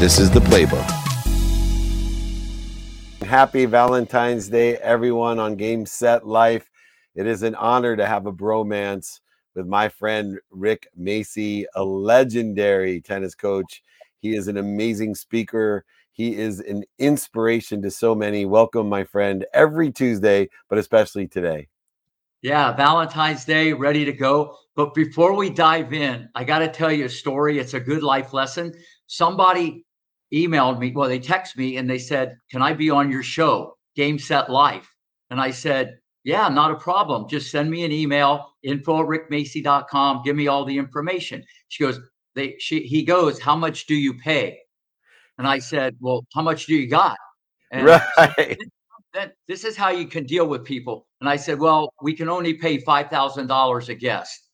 This is the playbook. Happy Valentine's Day, everyone, on Game Set Life. It is an honor to have a bromance with my friend Rick Macci, a legendary tennis coach. He is an amazing speaker. He is an inspiration to so many. Welcome, my friend, every Tuesday, but especially today. Yeah, Valentine's Day, ready to go. But before we dive in, I got to tell you a story. It's a good life lesson. Somebody emailed me, well, they text me and they said, Can I be on your show, Game Set Life? And I said, Yeah, not a problem. Just send me an email, info at rickmacci.com. Give me all the information. She goes, they she he goes, How much do you pay? And I said, Well, how much do you got? And right. Then this is how you can deal with people. And I said, Well, we can only pay five thousand dollars a guest.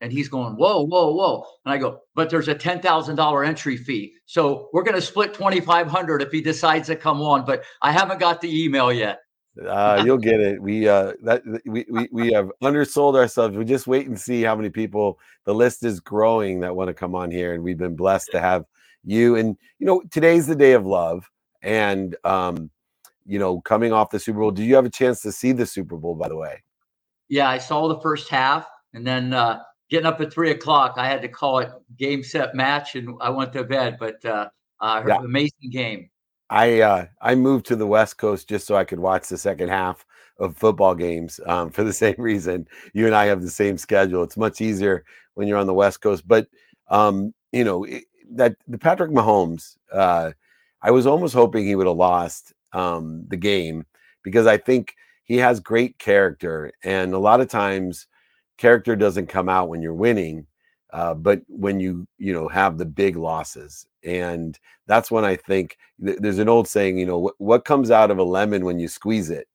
And he's going, Whoa, whoa, whoa. And I go, But there's a ten thousand dollar entry fee. So we're gonna split twenty five hundred if he decides to come on. But I haven't got the email yet. Uh, you'll get it. We uh that we, we we have undersold ourselves. We just wait and see how many people the list is growing that want to come on here, and we've been blessed to have you. And you know, today's the day of love, and um, you know, coming off the Super Bowl. Do you have a chance to see the Super Bowl? By the way, yeah, I saw the first half, and then uh, getting up at three o'clock, I had to call it game set match, and I went to bed. But uh, uh yeah. amazing game. I uh, I moved to the West Coast just so I could watch the second half of football games um, for the same reason. You and I have the same schedule. It's much easier when you're on the West Coast. But um, you know it, that the Patrick Mahomes, uh, I was almost hoping he would have lost um, the game because I think he has great character, and a lot of times character doesn't come out when you're winning. Uh, but when you you know have the big losses. And that's when i think th- there's an old saying you know wh- what comes out of a lemon when you squeeze it?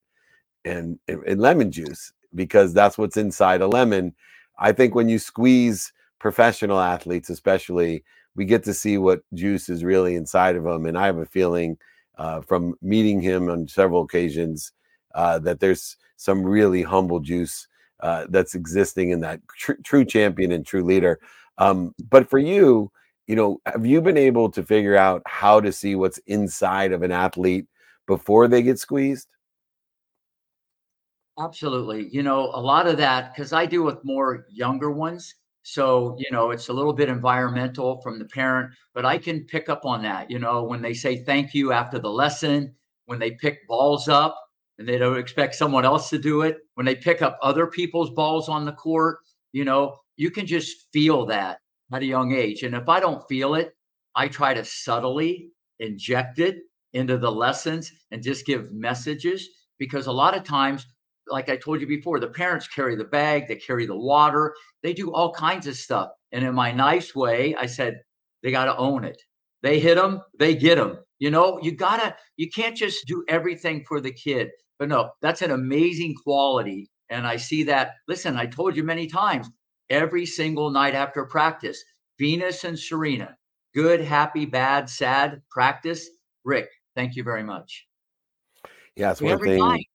And, and, lemon juice because that's what's inside a lemon. I think when you squeeze professional athletes especially we get to see what juice is really inside of them and i have a feeling uh, from meeting him on several occasions uh, that there's some really humble juice uh, that's existing in that tr- true champion and true leader. Um, but for you, you know, have you been able to figure out how to see what's inside of an athlete before they get squeezed? Absolutely. You know, a lot of that because I deal with more younger ones. So, you know, it's a little bit environmental from the parent, but I can pick up on that. You know, when they say thank you after the lesson, when they pick balls up, and they don't expect someone else to do it. When they pick up other people's balls on the court, you know, you can just feel that at a young age. And if I don't feel it, I try to subtly inject it into the lessons and just give messages because a lot of times like I told you before, the parents carry the bag, they carry the water, they do all kinds of stuff. And in my nice way, I said, they got to own it. They hit them, they get them. You know, you gotta, you can't just do everything for the kid. But no, that's an amazing quality. And I see that. Listen, I told you many times every single night after practice, Venus and Serena, good, happy, bad, sad practice. Rick, thank you very much. Yeah, it's one every thing. Night.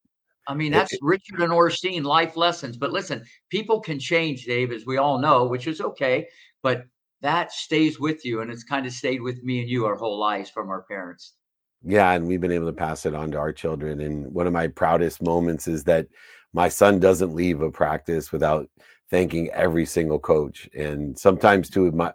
I mean, that's it, Richard and Oracene life lessons. But listen, people can change, Dave, as we all know, which is okay. But that stays with you, and it's kind of stayed with me and you our whole lives from our parents. Yeah, and we've been able to pass it on to our children. And one of my proudest moments is that my son doesn't leave a practice without thanking every single coach. And sometimes to my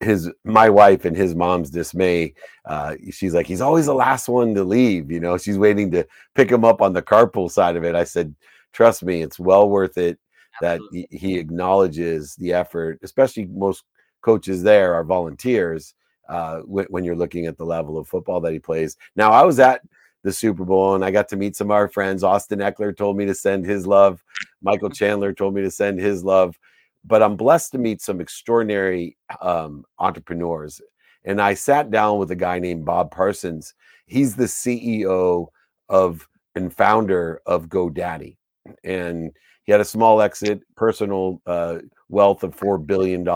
his my wife and his mom's dismay, uh, she's like, he's always the last one to leave. You know, she's waiting to pick him up on the carpool side of it. I said, trust me, it's well worth it that he, he acknowledges the effort, especially most coaches there are volunteers uh, when, when, you're looking at the level of football that he plays. Now, I was at the Super Bowl and I got to meet some of our friends. Austin Ekeler told me to send his love. Michael Chandler told me to send his love. But I'm blessed to meet some extraordinary um, entrepreneurs. And I sat down with a guy named Bob Parsons. He's the CEO of and founder of GoDaddy. And he had a small exit, personal uh, wealth of $4 billion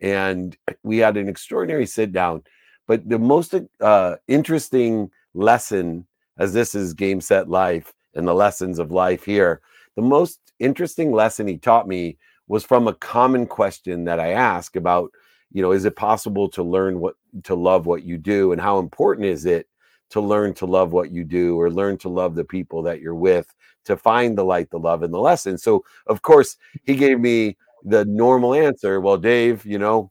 and we had an extraordinary sit down. But the most uh, interesting lesson, as this is Game Set Life and the lessons of life here, the most interesting lesson he taught me was from a common question that I ask about, you know, is it possible to learn what to love what you do, and how important is it to learn to love what you do, or learn to love the people that you're with, to find the light, the love, and the lesson. So, of course, he gave me the normal answer. Well, Dave, you know,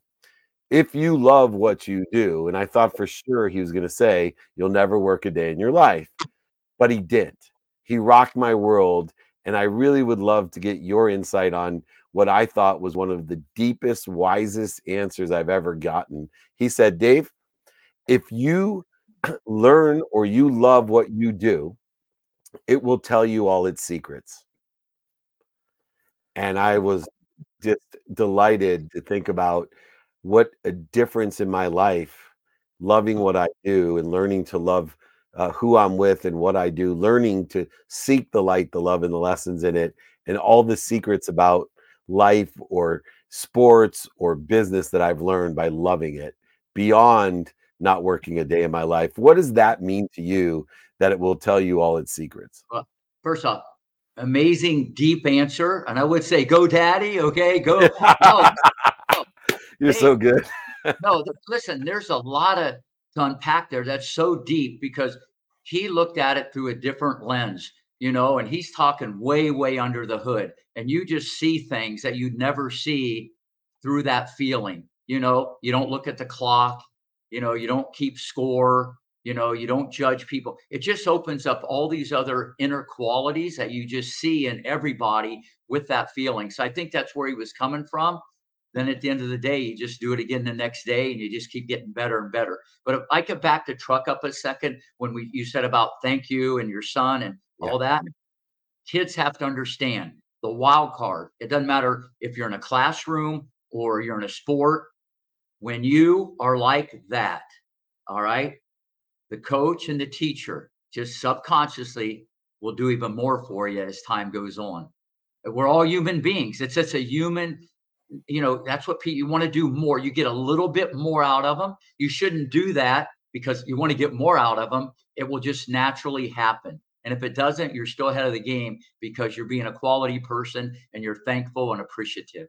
if you love what you do, and I thought for sure he was going to say, you'll never work a day in your life, but he didn't. He rocked my world. And I really would love to get your insight on what I thought was one of the deepest, wisest answers I've ever gotten. He said, Dave, if you learn or you love what you do, it will tell you all its secrets. And I was just delighted to think about what a difference in my life loving what I do and learning to love uh, who I'm with and what I do, learning to seek the light, the love, and the lessons in it, and all the secrets about life or sports or business that I've learned by loving it beyond not working a day in my life. What does that mean to you that it will tell you all its secrets? Well, first off, amazing deep answer. And I would say, go daddy. Okay. Go. no, no. You're hey, so good. no, listen, there's a lot of to unpack there that's so deep because he looked at it through a different lens, you know, and he's talking way, way under the hood. And you just see things that you'd never see through that feeling. You know, you don't look at the clock, you know, you don't keep score, you know, you don't judge people. It just opens up all these other inner qualities that you just see in everybody with that feeling. So I think that's where he was coming from then at the end of the day, you just do it again the next day and you just keep getting better and better. But if I could back the truck up a second, when we you said about thank you and your son and yeah. all that, kids have to understand the wild card. It doesn't matter if you're in a classroom or you're in a sport. When you are like that, all right, the coach and the teacher just subconsciously will do even more for you as time goes on. We're all human beings. It's just a human you know that's what Pete, you want to do more. You get a little bit more out of them you shouldn't do that because you want to get more out of them it will just naturally happen. And if it doesn't you're still ahead of the game because you're being a quality person and you're thankful and appreciative.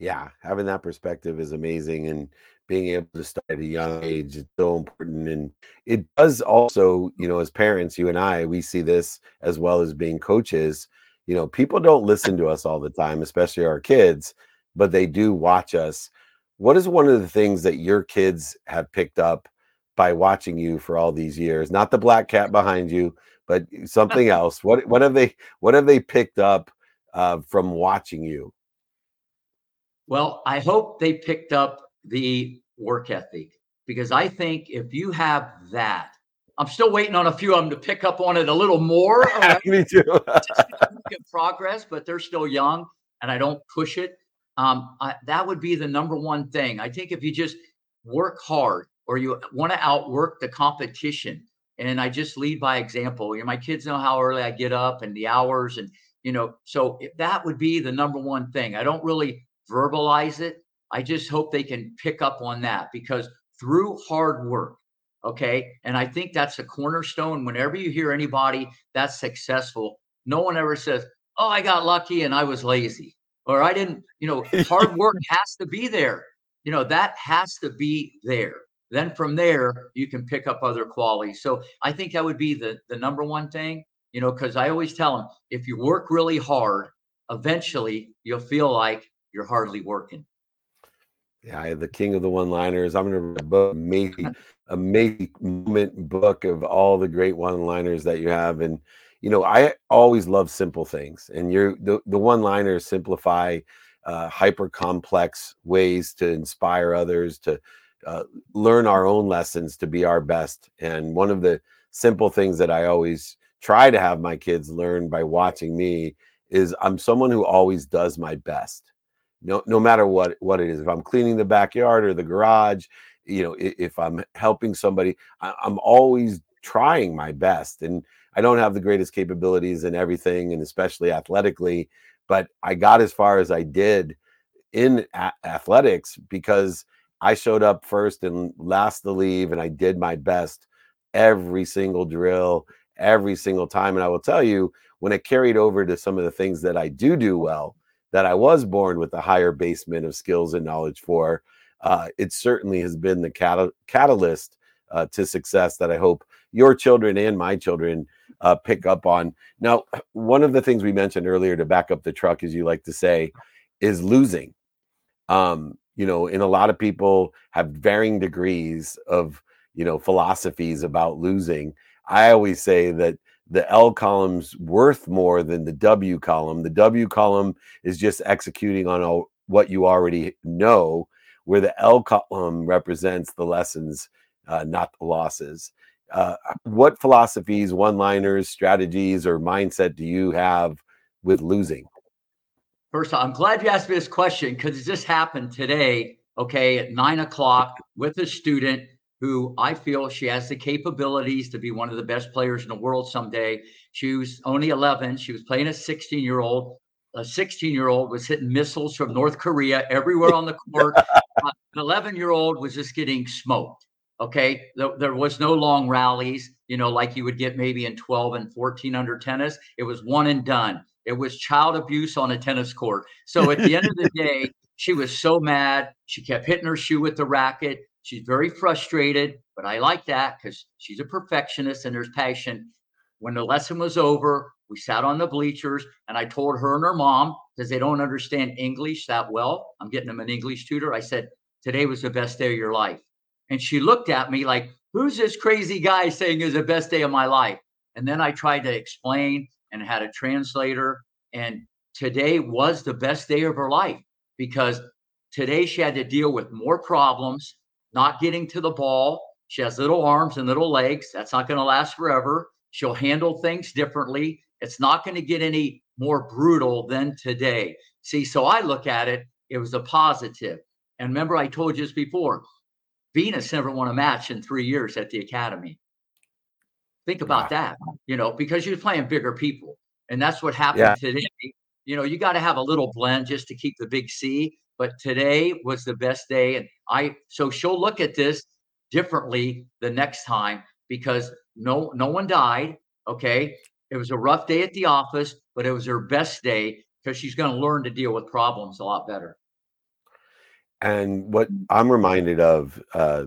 Yeah having that perspective is amazing. And being able to start at a young age is so important and it does also you know as parents you and i we see this as well as being coaches you know people don't listen to us all the time especially our kids but they do watch us. What is one of the things that your kids have picked up by watching you for all these years? Not the black cat behind you, but something else. What what have they what have they picked up uh, from watching you? Well, I hope they picked up the work ethic because I think if you have that, I'm still waiting on a few of them to pick up on it a little more. Right? Me too. progress, but they're still young, and I don't push it um, I, that would be the number one thing. I think if you just work hard or you want to outwork the competition, and I just lead by example. You know, my kids know how early I get up and the hours, and you know, so that would be the number one thing. I don't really verbalize it. I just hope they can pick up on that because through hard work, okay, and I think that's a cornerstone. Whenever you hear anybody that's successful, no one ever says, "Oh, I got lucky and I was lazy." or I didn't, you know, hard work has to be there. You know, that has to be there. Then from there, you can pick up other qualities. So I think that would be the the number one thing, you know, because I always tell them if you work really hard, eventually you'll feel like you're hardly working. Yeah, I the king of the one-liners. I'm gonna read a book, amazing, amazing moment book of all the great one-liners that you have. And you know, I always love simple things, and you're the, the one liners simplify uh, hyper complex ways to inspire others to uh, learn our own lessons to be our best. And one of the simple things that I always try to have my kids learn by watching me is I'm someone who always does my best. No, no matter what what it is. If I'm cleaning the backyard or the garage, you know, if, if I'm helping somebody, I, I'm always trying my best. And I don't have the greatest capabilities in everything, and especially athletically, but I got as far as I did in a- athletics because I showed up first and last to leave, and I did my best every single drill, every single time. And I will tell you, when it carried over to some of the things that I do do well, that I was born with a higher basement of skills and knowledge for, uh, it certainly has been the cat- catalyst uh, to success that I hope your children and my children uh, pick up on. Now, one of the things we mentioned earlier to back up the truck, as you like to say, is losing. Um, you know, and a lot of people have varying degrees of, you know, philosophies about losing. I always say that the L column's worth more than the W column. The W column is just executing on a, what you already know, where the L column represents the lessons, uh, not the losses. Uh, what philosophies, one liners, strategies, or mindset do you have with losing? First, all, I'm glad you asked me this question because this happened today, okay, at nine o'clock with a student who I feel she has the capabilities to be one of the best players in the world someday. She was only 11. She was playing a 16 year old. A 16 year old was hitting missiles from North Korea everywhere on the court. an 11 year old was just getting smoked. Okay. There, there, was no long rallies, you know, like you would get maybe in 12 and 14 under tennis. It was one and done. It was child abuse on a tennis court. So at the end of the day, she was so mad. She kept hitting her shoe with the racket. She's very frustrated, but I like that because she's a perfectionist and there's passion. When the lesson was over, we sat on the bleachers and I told her and her mom, because they don't understand English that well. I'm getting them an English tutor. I said, Today was the best day of your life. And she looked at me like, Who's this crazy guy saying is the best day of my life? And then I tried to explain and had a translator. And today was the best day of her life because today she had to deal with more problems not getting to the ball. She has little arms and little legs. That's not going to last forever. She'll handle things differently. It's not going to get any more brutal than today. See, so I look at it, it was a positive. And remember, I told you this before Venus never won a match in three years at the Academy. Think about that, you know, because you're playing bigger people. And that's what happened yeah. today. You know, you got to have a little blend just to keep the big C but today was the best day and i so she'll look at this differently the next time because no no one died okay? It was a rough day at the office but it was her best day because she's going to learn to deal with problems a lot better. And what i'm reminded of uh,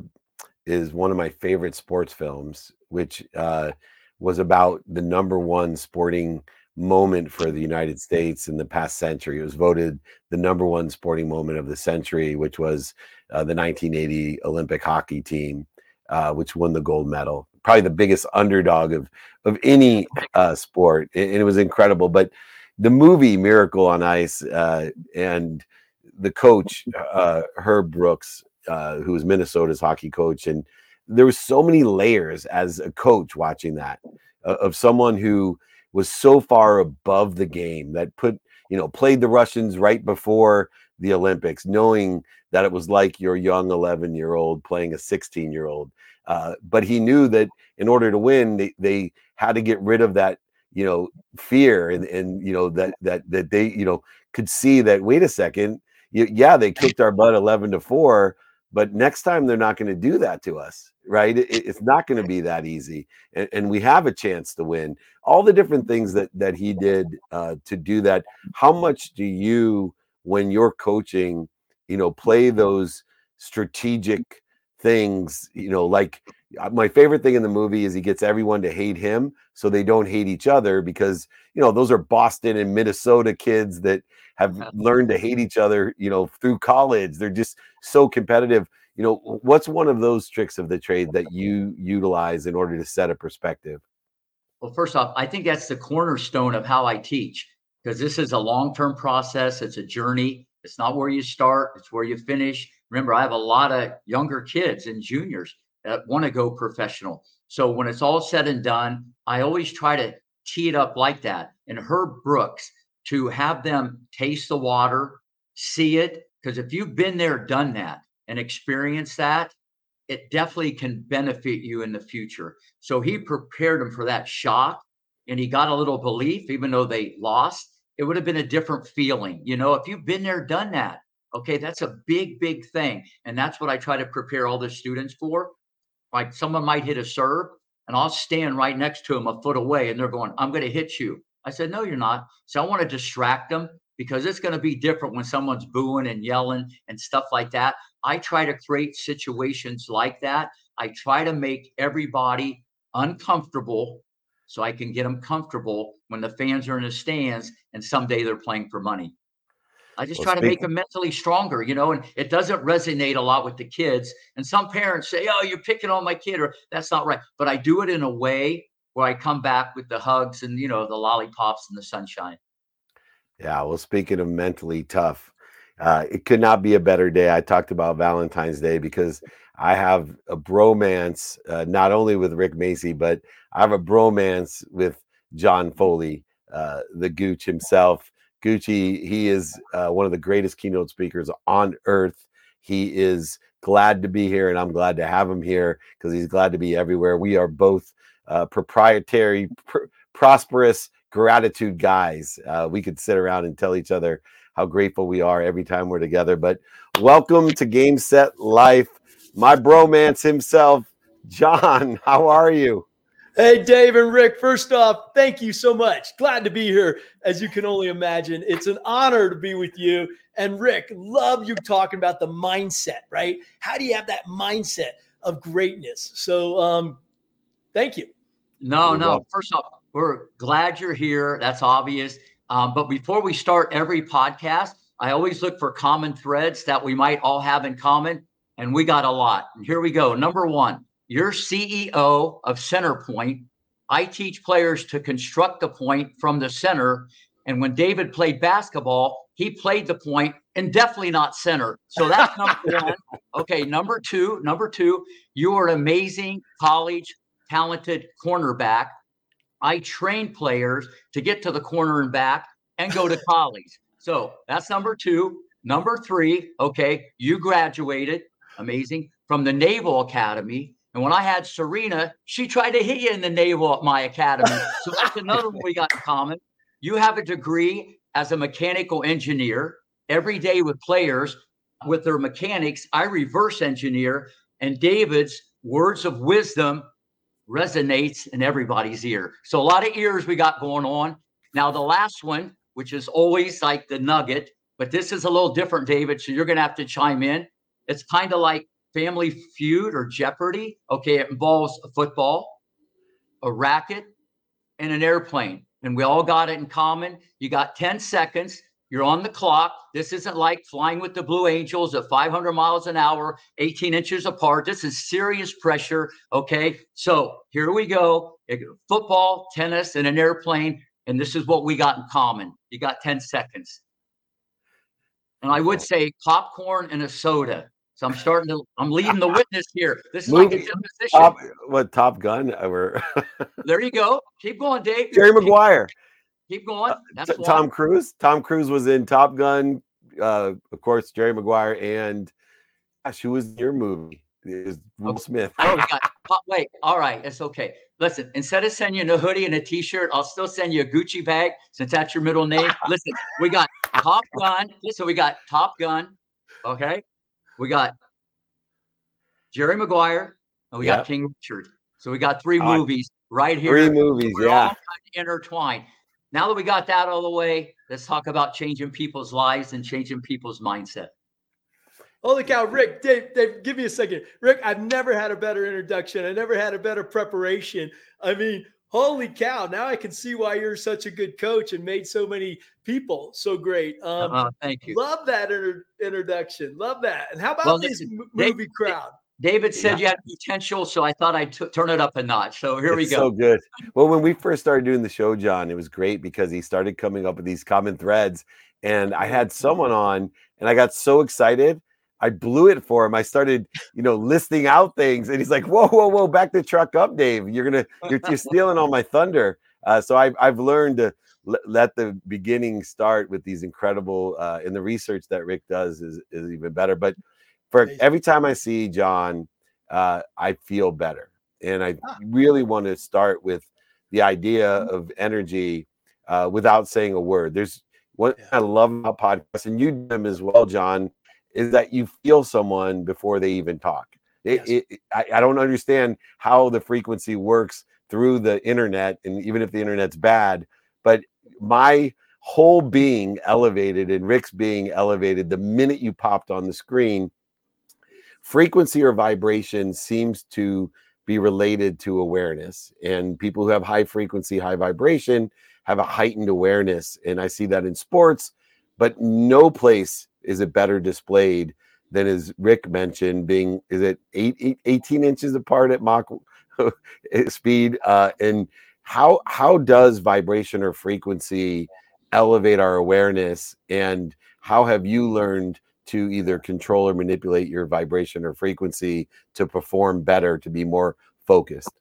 is one of my favorite sports films which uh, was about the number one sporting moment for the United States in the past century. It was voted the number one sporting moment of the century, which was uh, the 1980 Olympic hockey team, uh, which won the gold medal. Probably the biggest underdog of of any uh, sport, and it was incredible. But the movie Miracle on Ice uh, and the coach uh, Herb Brooks, uh, who was Minnesota's hockey coach, and there was so many layers as a coach watching that of someone who was so far above the game that put you know played the Russians right before the Olympics, knowing that it was like your young 11 year old playing a 16 year old. Uh, but he knew that in order to win, they, they had to get rid of that you know fear and and you know that that that they you know could see that wait a second yeah they kicked our butt 11 to 4 but next time they're not going to do that to us right it, it's not going to be that easy and, and, we have a chance to win all the different things that that he did uh, to do that how much do you when you're coaching you know play those strategic things you know like uh, my favorite thing in the movie is he gets everyone to hate him so they don't hate each other because you know those are boston and minnesota kids that have learned to hate each other, you know, through college. They're just so competitive. You know, what's one of those tricks of the trade that you utilize in order to set a perspective? Well, first off, I think that's the cornerstone of how I teach because this is a long term process. It's a journey. It's not where you start, it's where you finish. Remember, I have a lot of younger kids and juniors that want to go professional. So when it's all said and done, I always try to tee it up like that. And Herb Brooks, to have them taste the water, see it. Because if you've been there, done that, and experience that, it definitely can benefit you in the future. So he prepared him for that shock and he got a little belief, even though they lost. It would have been a different feeling. You know, if you've been there, done that, okay, that's a big, big thing. And that's what I try to prepare all the students for. Like someone might hit a serve and I'll stand right next to them a foot away and they're going, I'm going to hit you. I said, no, you're not. So I want to distract them because it's going to be different when someone's booing and yelling and stuff like that. I try to create situations like that. I try to make everybody uncomfortable so I can get them comfortable when the fans are in the stands and someday they're playing for money. I just well, try to make them mentally stronger, you know, and it doesn't resonate a lot with the kids. And some parents say, Oh, you're picking on my kid, or that's not right. But I do it in a way where I come back with the hugs and, you know, the lollipops and the sunshine. Yeah. Well, speaking of mentally tough, uh, it could not be a better day. I talked about Valentine's Day because I have a bromance, uh, not only with Rick Macci, but I have a bromance with John Foley, uh, the Gooch himself. Gucci, he is uh, one of the greatest keynote speakers on earth. He is glad to be here, and I'm glad to have him here because he's glad to be everywhere. We are both uh, proprietary, pr- prosperous, gratitude guys. Uh, we could sit around and tell each other how grateful we are every time we're together. But welcome to Game Set Life, my bromance himself, John. How are you? Hey, Dave and Rick, first off, thank you so much. Glad to be here. As you can only imagine, it's an honor to be with you. And Rick, love you talking about the mindset, right? How do you have that mindset of greatness? So, um, thank you. No, you're no. Welcome. First off, we're glad you're here. That's obvious. Um, but before we start every podcast, I always look for common threads that we might all have in common. And we got a lot. And here we go. Number one, you're CEO of Centerpoint. I teach players to construct the point from the center. And when David played basketball, he played the point and definitely not center. So that's number one. Okay, number two, number two, you are an amazing college talented cornerback. I train players to get to the corner and back and go to college. So that's number two. Number three, okay, you graduated, amazing, from the Naval Academy. And when I had Serena, she tried to hit you in the Naval at my academy. So that's another one we got in common. You have a degree as a mechanical engineer every day with players with their mechanics. I reverse engineer, and David's words of wisdom resonates in everybody's ear. So a lot of ears we got going on. Now, the last one, which is always like the nugget, but this is a little different, David. So you're going to have to chime in. It's kind of like Family Feud or Jeopardy. Okay, it involves a football, a racket, and an airplane. And we all got it in common. You got 10 seconds. You're on the clock. This isn't like flying with the Blue Angels at 500 miles an hour, 18 inches apart. This is serious pressure. Okay. So here we go football, tennis, and an airplane. And this is what we got in common. You got 10 seconds. And I would say popcorn and a soda. So I'm starting to, I'm leading the witness here. This is Movie, like a deposition. Top, what Top Gun? Ever? there you go. Keep going, Dave. Jerry Maguire. Keep going. Uh, That's uh, Tom Cruise. Tom Cruise was in Top Gun. Uh, of course, Jerry Maguire and gosh, who was your movie? Is Will oh, Smith. oh, God. wait. All right, it's okay. Listen, instead of sending you a hoodie and a T-shirt, I'll still send you a Gucci bag since that's your middle name. Listen, we got Top Gun. So we got Top Gun. Okay, we got Jerry Maguire, and we yep. got King Richard. So we got three movies right here. Three movies, We're yeah. intertwined. Now that we got that all the way, let's talk about changing people's lives and changing people's mindset. Holy cow, Rick, Dave, Dave, give me a second. Rick, I've never had a better introduction. I never had a better preparation. I mean, holy cow now i can see why you're such a good coach and made so many people so great um, uh, thank you love that inter- introduction love that and how about well, this movie crowd david said yeah. you had potential so i thought i'd t- turn it up a notch so here it's we go so good well when we first started doing the show john it was great because he started coming up with these common threads and i had someone on and i got so excited I blew it for him. I started, you know, listing out things, and he's like, "Whoa, whoa, whoa! Back the truck up, Dave. You're gonna, you're, you're stealing all my thunder." Uh, so I've I've learned to l- let the beginning start with these incredible, uh, and the research that Rick does is is even better. But for every time I see John, uh, I feel better, and I ah. really want to start with the idea mm-hmm. of energy uh, without saying a word. There's what I love about podcasts, and you do them as well, John is that you feel someone before they even talk. It, yes. it, I, I don't understand how the frequency works through the internet, and even if the internet's bad, but my whole being elevated and Rick's being elevated the minute you popped on the screen. Frequency or vibration seems to be related to awareness. And people who have high frequency, high vibration have a heightened awareness. And I see that in sports, but no place is it better displayed than as Rick mentioned, being is it eight, eight 18 inches apart at Mach speed? Uh, and how how does vibration or frequency elevate our awareness? And how have you learned to either control or manipulate your vibration or frequency to perform better, to be more focused?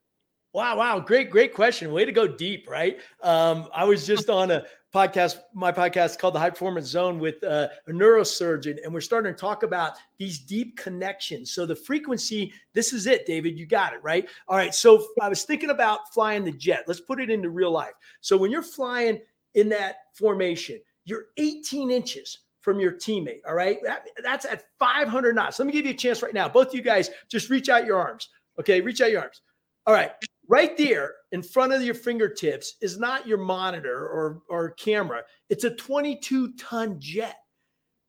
Wow, wow, great, great question. Way to go deep, right? Um, I was just on a podcast, my podcast called the High Performance Zone with uh, a neurosurgeon, and we're starting to talk about these deep connections. So the frequency, this is it, David. You got it, right? All right. So I was thinking about flying the jet. Let's put it into real life. So when you're flying in that formation, you're 18 inches from your teammate. All right. That, that's at 500 knots. Let me give you a chance right now. Both of you guys just reach out your arms. Okay. Reach out your arms. All right. Right there in front of your fingertips is not your monitor or, or camera. It's a 22 ton jet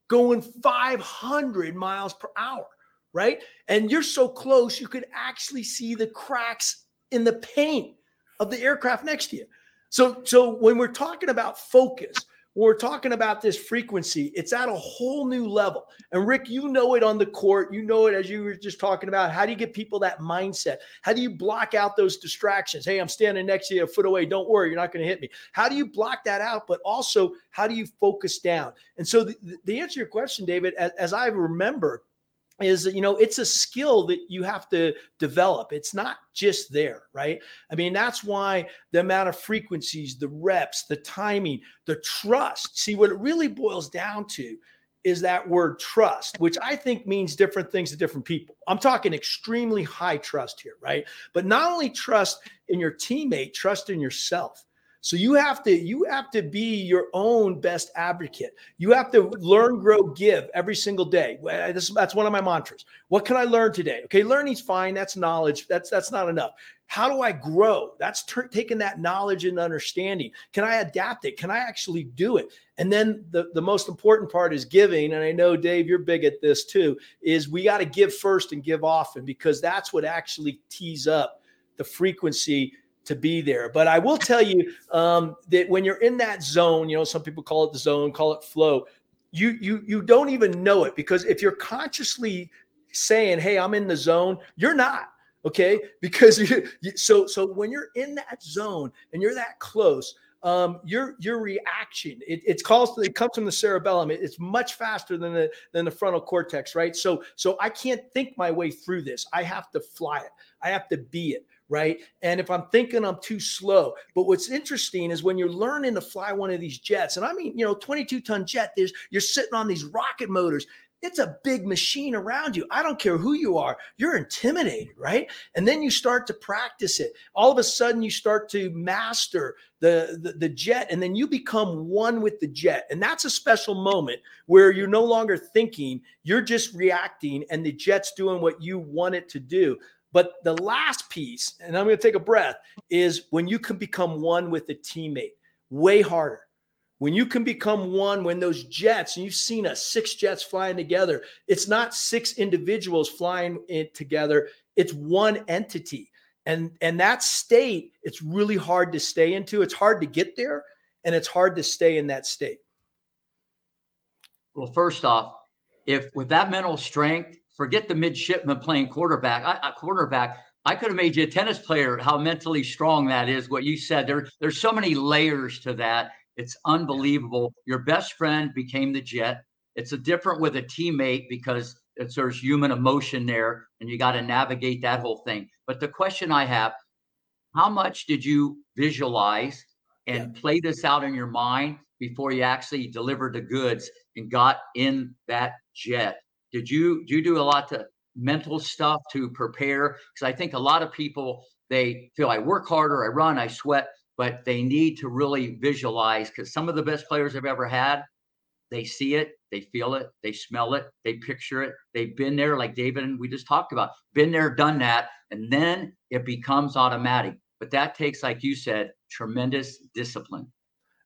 going 500 miles per hour. Right. And you're so close, you could actually see the cracks in the paint of the aircraft next to you. So, so when we're talking about focus, we're talking about this frequency, it's at a whole new level. And Rick, you know it on the court. You know it as you were just talking about. How do you get people that mindset? How do you block out those distractions? Hey, I'm standing next to you a foot away. Don't worry, you're not going to hit me. How do you block that out? But also, how do you focus down? And so, the, the answer to your question, David, as, as I remember, is you know it's a skill that you have to develop. It's not just there right? I mean that's why the amount of frequencies the reps the timing the trust. See what it really boils down to is that word trust which i think means different things to different people. I'm talking extremely high trust here right? But not only trust in your teammate trust in yourself so you have to you have to be your own best advocate. You have to learn, grow, give every single day. This, that's one of my mantras. What can I learn today? Okay, learning's fine. That's knowledge. That's that's not enough. How do I grow? That's ter- taking that knowledge and understanding. Can I adapt it? Can I actually do it? And then the, the most important part is giving. And I know, Dave, you're big at this too, is we got to give first and give often because that's what actually tees up the frequency to be there. But I will tell you um, that when you're in that zone, you know, some people call it the zone, call it flow. You you you don't even know it because if you're consciously saying, "Hey, I'm in the zone," you're not okay? Because you, so so when you're in that zone and you're that close um, your your reaction it, it's called it comes from the cerebellum. It, it's much faster than the than the frontal cortex right? So so i can't think my way through this. I have to fly it. I have to be it right? And if I'm thinking I'm too slow, but what's interesting is when you're learning to fly one of these jets, and I mean, you know, 22 ton jet, there's you're sitting on these rocket motors. It's a big machine around you. I don't care who you are, you're intimidated, right? And then you start to practice it. All of a sudden, you start to master the, the, the jet, and then you become one with the jet. And that's a special moment where you're no longer thinking, you're just reacting, and the jet's doing what you want it to do. But the last piece, and I'm going to take a breath, is when you can become one with a teammate. Way harder. When you can become one, when those jets, and you've seen us six jets flying together, it's not six individuals flying it together, it's one entity. And, and that state, it's really hard to stay into. It's hard to get there, and it's hard to stay in that state. Well, first off, if with that mental strength forget the midshipman playing quarterback. I, I quarterback. I could have made you a tennis player. How mentally strong that is. What you said. There, there's so many layers to that. It's unbelievable. Your best friend became the jet. It's a different with a teammate because it's, there's human emotion there, and you got to navigate that whole thing. But the question I have: How much did you visualize and yeah. play this out in your mind before you actually delivered the goods and got in that jet? Did you do you do a lot to mental stuff to prepare? Because I think a lot of people they feel I work harder, I run, I sweat, but they need to really visualize because some of the best players I've ever had, they see it, they feel it, they smell it, they picture it, they've been there, like David and we just talked about, been there, done that, and then it becomes automatic. But that takes, like you said, tremendous discipline.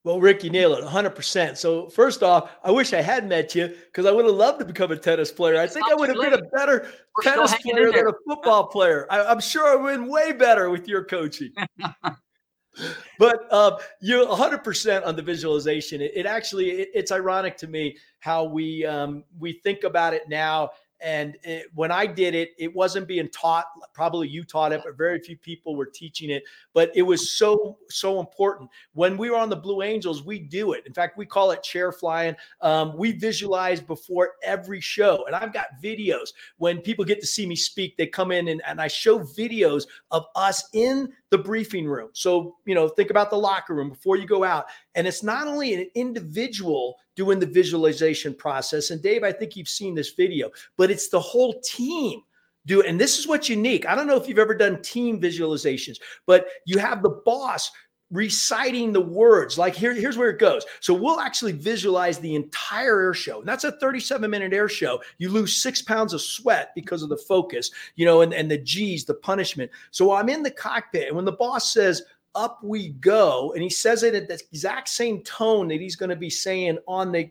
Well, Rick, you nailed it 100%. So, first off, I wish I had met you because I would have loved to become a tennis player. I think I would have been a better We're tennis player than a football player. I, am sure I would have been way better with your coaching. but uh, you're 100% on the visualization. It, it actually, it, it's ironic to me how we um, we think about it now and it, when I did it, it wasn't being taught. Probably you taught it, but very few people were teaching it. But it was so, so important. When we were on the Blue Angels, we do it. In fact, we call it chair flying. Um, we visualize before every show. And I've got videos. When people get to see me speak, they come in and, and I show videos of us in the briefing room. So, you know, think about the locker room before you go out. And it's not only an individual doing the visualization process. And Dave, I think you've seen this video, but it's the whole team do. And this is what's unique. I don't know if you've ever done team visualizations, but you have the boss reciting the words. Like here, here's where it goes. So we'll actually visualize the entire air show. And that's a 37 minute air show. You lose six pounds of sweat because of the focus, you know, and, and the G's, the punishment. So I'm in the cockpit. And when the boss says, up we go and he says it at the exact same tone that he's going to be saying on the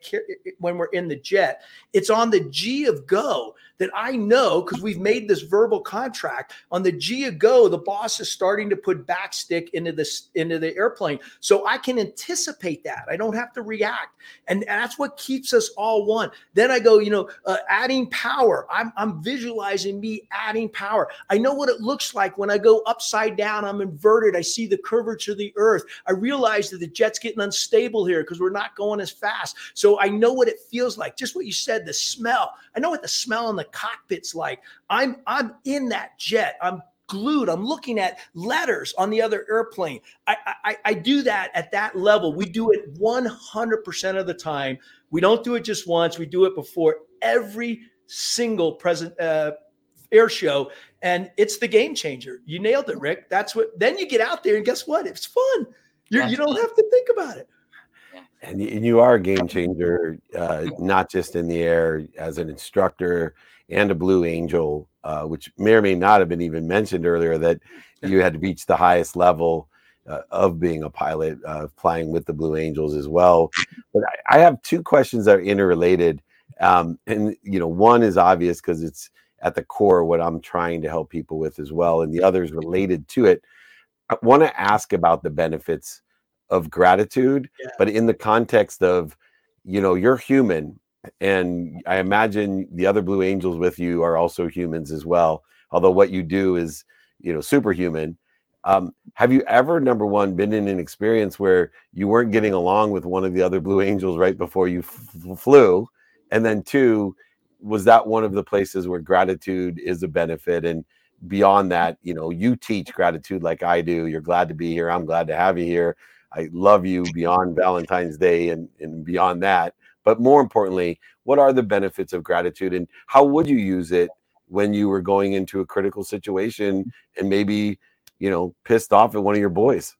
when we're in the jet it's on the g of go that I know because we've made this verbal contract on the G of go, the boss is starting to put backstick into this into the airplane. So I can anticipate that. I don't have to react. And that's what keeps us all one. Then I go, you know, uh, adding power. I'm, I'm visualizing me adding power. I know what it looks like when I go upside down, I'm inverted. I see the curvature of the earth. I realize that the jet's getting unstable here because we're not going as fast. So I know what it feels like. Just what you said, the smell. I know what the smell in the cockpit's like. I'm I'm in that jet. I'm glued. I'm looking at letters on the other airplane. I, I, I do that at that level. We do it 100% of the time. We don't do it just once. We do it before every single present uh, air show, and it's the game changer. You nailed it, Rick. That's what. Then you get out there, and guess what? It's fun. You're, you don't have to think about it. And you are a game changer, uh, not just in the air as an instructor and a Blue Angel, uh, which may or may not have been even mentioned earlier, that you had reached the highest level uh, of being a pilot, uh, flying with the Blue Angels as well. But I, I have two questions that are interrelated. Um, and, you know, one is obvious because it's at the core what I'm trying to help people with as well. And the other is related to it. I want to ask about the benefits of gratitude, yeah. but in the context of, you know, you're human and I imagine the other Blue Angels with you are also humans as well. Although what you do is, you know, superhuman. Um, have you ever, number one, been in an experience where you weren't getting along with one of the other Blue Angels right before you f- flew? And then two, was that one of the places where gratitude is a benefit? And beyond that, you know, you teach gratitude like I do. You're glad to be here. I'm glad to have you here. I love you beyond Valentine's Day and, and beyond that. But more importantly, what are the benefits of gratitude and how would you use it when you were going into a critical situation and maybe, you know, pissed off at one of your boys?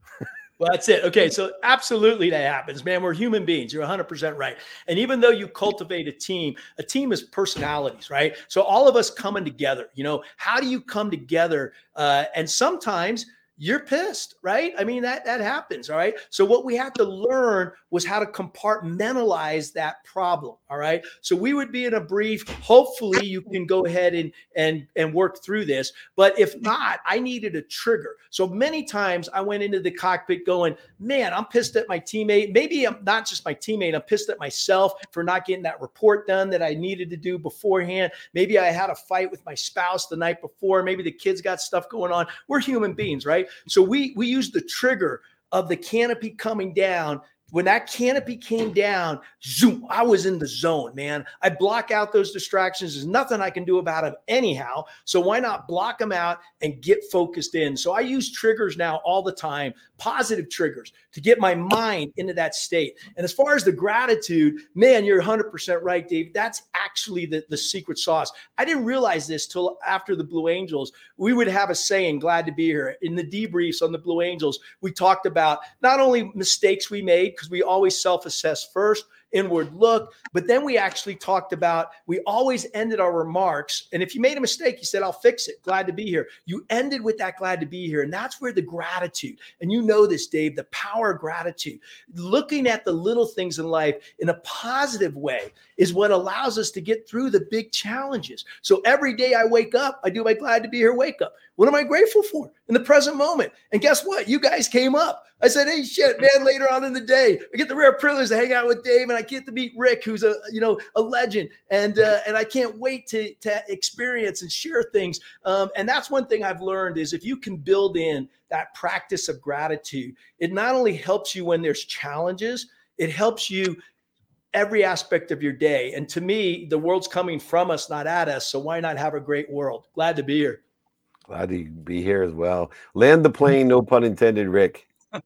Well, that's it. Okay. So, absolutely, that happens, man. We're human beings. You're 100% right. And even though you cultivate a team, a team is personalities, right? So, all of us coming together, you know, how do you come together? Uh, and sometimes, you're pissed, right? I mean, that that happens, all right? So what we had to learn was how to compartmentalize that problem, all right? So we would be in a brief, hopefully you can go ahead and and and work through this, but if not, I needed a trigger. So many times I went into the cockpit going, "Man, I'm pissed at my teammate. Maybe I'm not just my teammate, I'm pissed at myself for not getting that report done that I needed to do beforehand. Maybe I had a fight with my spouse the night before, maybe the kids got stuff going on. We're human beings, right? So we we use the trigger of the canopy coming down when that canopy came down, zoom, I was in the zone, man. I block out those distractions. There's nothing I can do about them anyhow. So why not block them out and get focused in? So I use triggers now all the time, positive triggers to get my mind into that state. And as far as the gratitude, man, you're 100% right, Dave. That's actually the, the secret sauce. I didn't realize this till after the Blue Angels. We would have a saying, glad to be here. In the debriefs on the Blue Angels, we talked about not only mistakes we made, because we always self assess first. Inward look. But then we actually talked about, we always ended our remarks. And if you made a mistake, you said, I'll fix it. Glad to be here. You ended with that glad to be here. And that's where the gratitude, and you know this, Dave, the power of gratitude, looking at the little things in life in a positive way is what allows us to get through the big challenges. So every day I wake up, I do my glad to be here wake up. What am I grateful for in the present moment? And guess what? You guys came up. I said, "Hey, shit, man!" Later on in the day, I get the rare privilege to hang out with Dave, and get to meet Rick, who's a you know a legend, and uh, and I can't wait to to experience and share things. Um, and that's one thing I've learned is if you can build in that practice of gratitude, it not only helps you when there's challenges, it helps you every aspect of your day. And to me, the world's coming from us, not at us. So why not have a great world? Glad to be here. Glad to be here as well. Land the plane, no pun intended, Rick.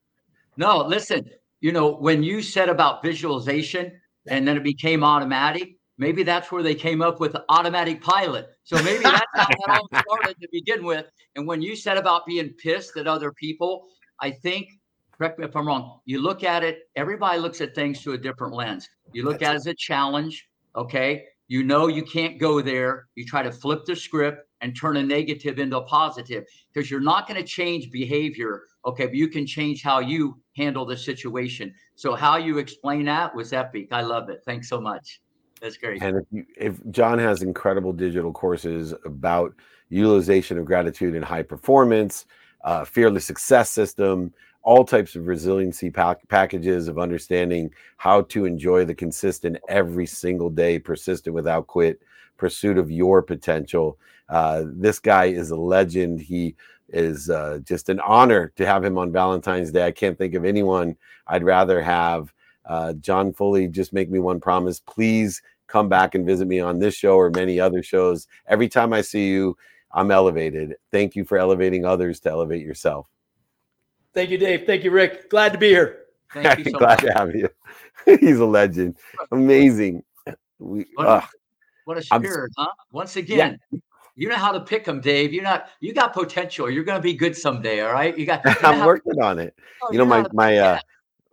no, listen, you know, when you said about visualization and then it became automatic, maybe that's where they came up with automatic pilot. So maybe that's how that all started to begin with. And when you said about being pissed at other people, I think, correct me if I'm wrong, you look at it, everybody looks at things through a different lens. You look at it as a challenge, okay? You know you can't go there. You try to flip the script and turn a negative into a positive because you're not going to change behavior. Okay, but you can change how you handle the situation. So how you explain that was epic. I love it. Thanks so much. That's great. And if, you, if John has incredible digital courses about utilization of gratitude and high performance, uh, fearless success system, all types of resiliency pack- packages of understanding how to enjoy the consistent every single day, persistent without quit pursuit of your potential. Uh, this guy is a legend. He is uh, just an honor to have him on Valentine's Day. I can't think of anyone I'd rather have. Uh, John Foley, just make me one promise. Please come back and visit me on this show or many other shows. Every time I see you, I'm elevated. Thank you for elevating others to elevate yourself. Thank you, Dave. Thank you, Rick. Glad to be here. Thank you so Glad much. to have you. He's a legend. Amazing. We, What, uh, what a I'm- spirit, huh? Once again, you know how to pick them, Dave. You're not. You got potential. You're going to be good someday. All right. You got. You know I'm working on it. oh, You know, know my my uh,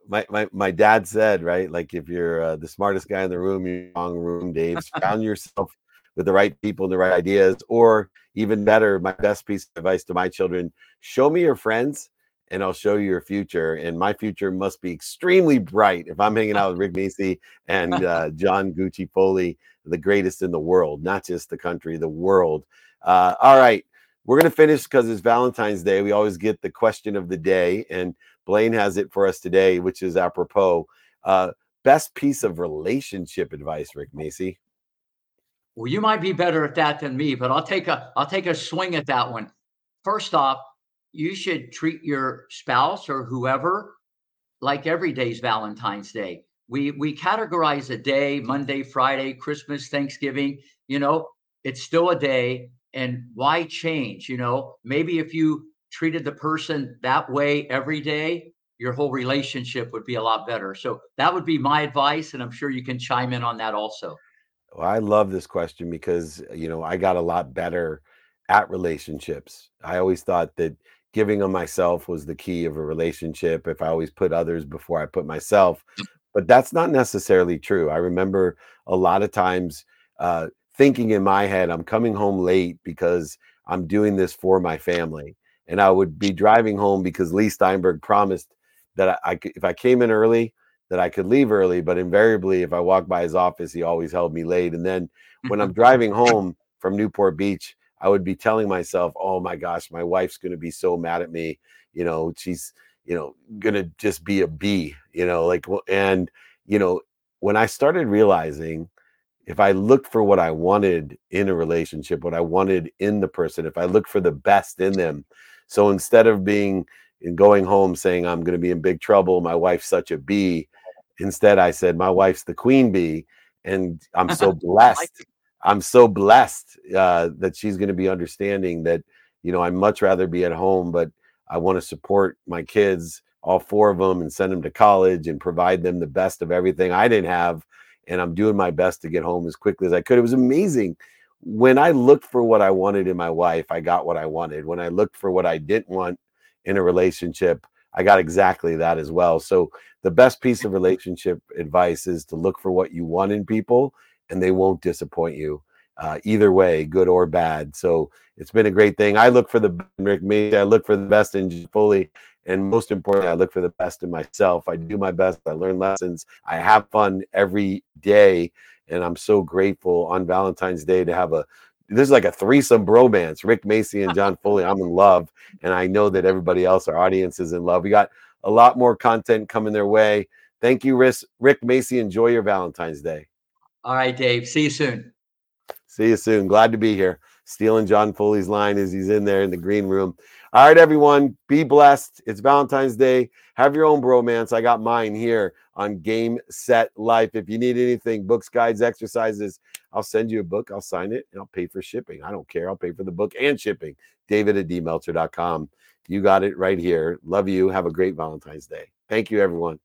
my my my dad said right, like if you're uh, the smartest guy in the room, you're in the wrong room, Dave. Surround yourself with the right people and the right ideas, or even better, my best piece of advice to my children: show me your friends, and I'll show you your future. And my future must be extremely bright if I'm hanging out with Rick Macci and uh, John Gucci Foley, the greatest in the world, not just the country, the world. Uh, all right. We're going to finish because it's Valentine's Day. We always get the question of the day, and Blaine has it for us today, which is apropos. Uh, best piece of relationship advice, Rick Macci. Well, you might be better at that than me, but I'll take a I'll take a swing at that one. First off, you should treat your spouse or whoever like every day's Valentine's Day. We we categorize a day, Monday, Friday, Christmas, Thanksgiving, you know, it's still a day and why change, you know? Maybe if you treated the person that way every day, your whole relationship would be a lot better. So that would be my advice and I'm sure you can chime in on that also. Well, I love this question because you know I got a lot better at relationships. I always thought that giving of myself was the key of a relationship. If I always put others before I put myself, but that's not necessarily true. I remember a lot of times uh, thinking in my head, I'm coming home late because I'm doing this for my family, and I would be driving home because Leigh Steinberg promised that I, I could, if I came in early, that I could leave early, but invariably, if I walked by his office, he always held me late. And then when I'm driving home from Newport Beach, I would be telling myself, "Oh my gosh, my wife's going to be so mad at me. You know, she's you know going to just be a bee. You know, like and you know when I started realizing." If I looked for what I wanted in a relationship, what I wanted in the person, if I looked for the best in them, so instead of being and going home saying I'm going to be in big trouble, my wife's such a bee, Instead, I said, My wife's the queen bee, and I'm so blessed. I'm so blessed uh, that she's going to be understanding that, you know, I'd much rather be at home, but I want to support my kids, all four of them, and send them to college and provide them the best of everything I didn't have. And I'm doing my best to get home as quickly as I could. It was amazing. When I looked for what I wanted in my wife, I got what I wanted. When I looked for what I didn't want in a relationship, I got exactly that as well. So the best piece of relationship advice is to look for what you want in people, and they won't disappoint you. Uh, either way, good or bad. So it's been a great thing. I look for the Rick Macci. I look for the best in John Foley, and most importantly, I look for the best in myself. I do my best. I learn lessons. I have fun every day, and I'm so grateful on Valentine's Day to have a this is like a threesome bromance. Rick Macci and John Foley. I'm in love, and I know that everybody else, our audience, is in love. We got a lot more content coming their way. Thank you, Rick, Rick Macci. Enjoy your Valentine's Day. All right, Dave. See you soon. See you soon. Glad to be here. Stealing John Foley's line as he's in there in the green room. All right, everyone, be blessed. It's Valentine's Day. Have your own bromance. I got mine here on Game Set Life. If you need anything, books, guides, exercises, I'll send you a book. I'll sign it and I'll pay for shipping. I don't care. I'll pay for the book and shipping. David at dmeltzer.com. You got it right here. Love you. Have a great Valentine's Day. Thank you, everyone.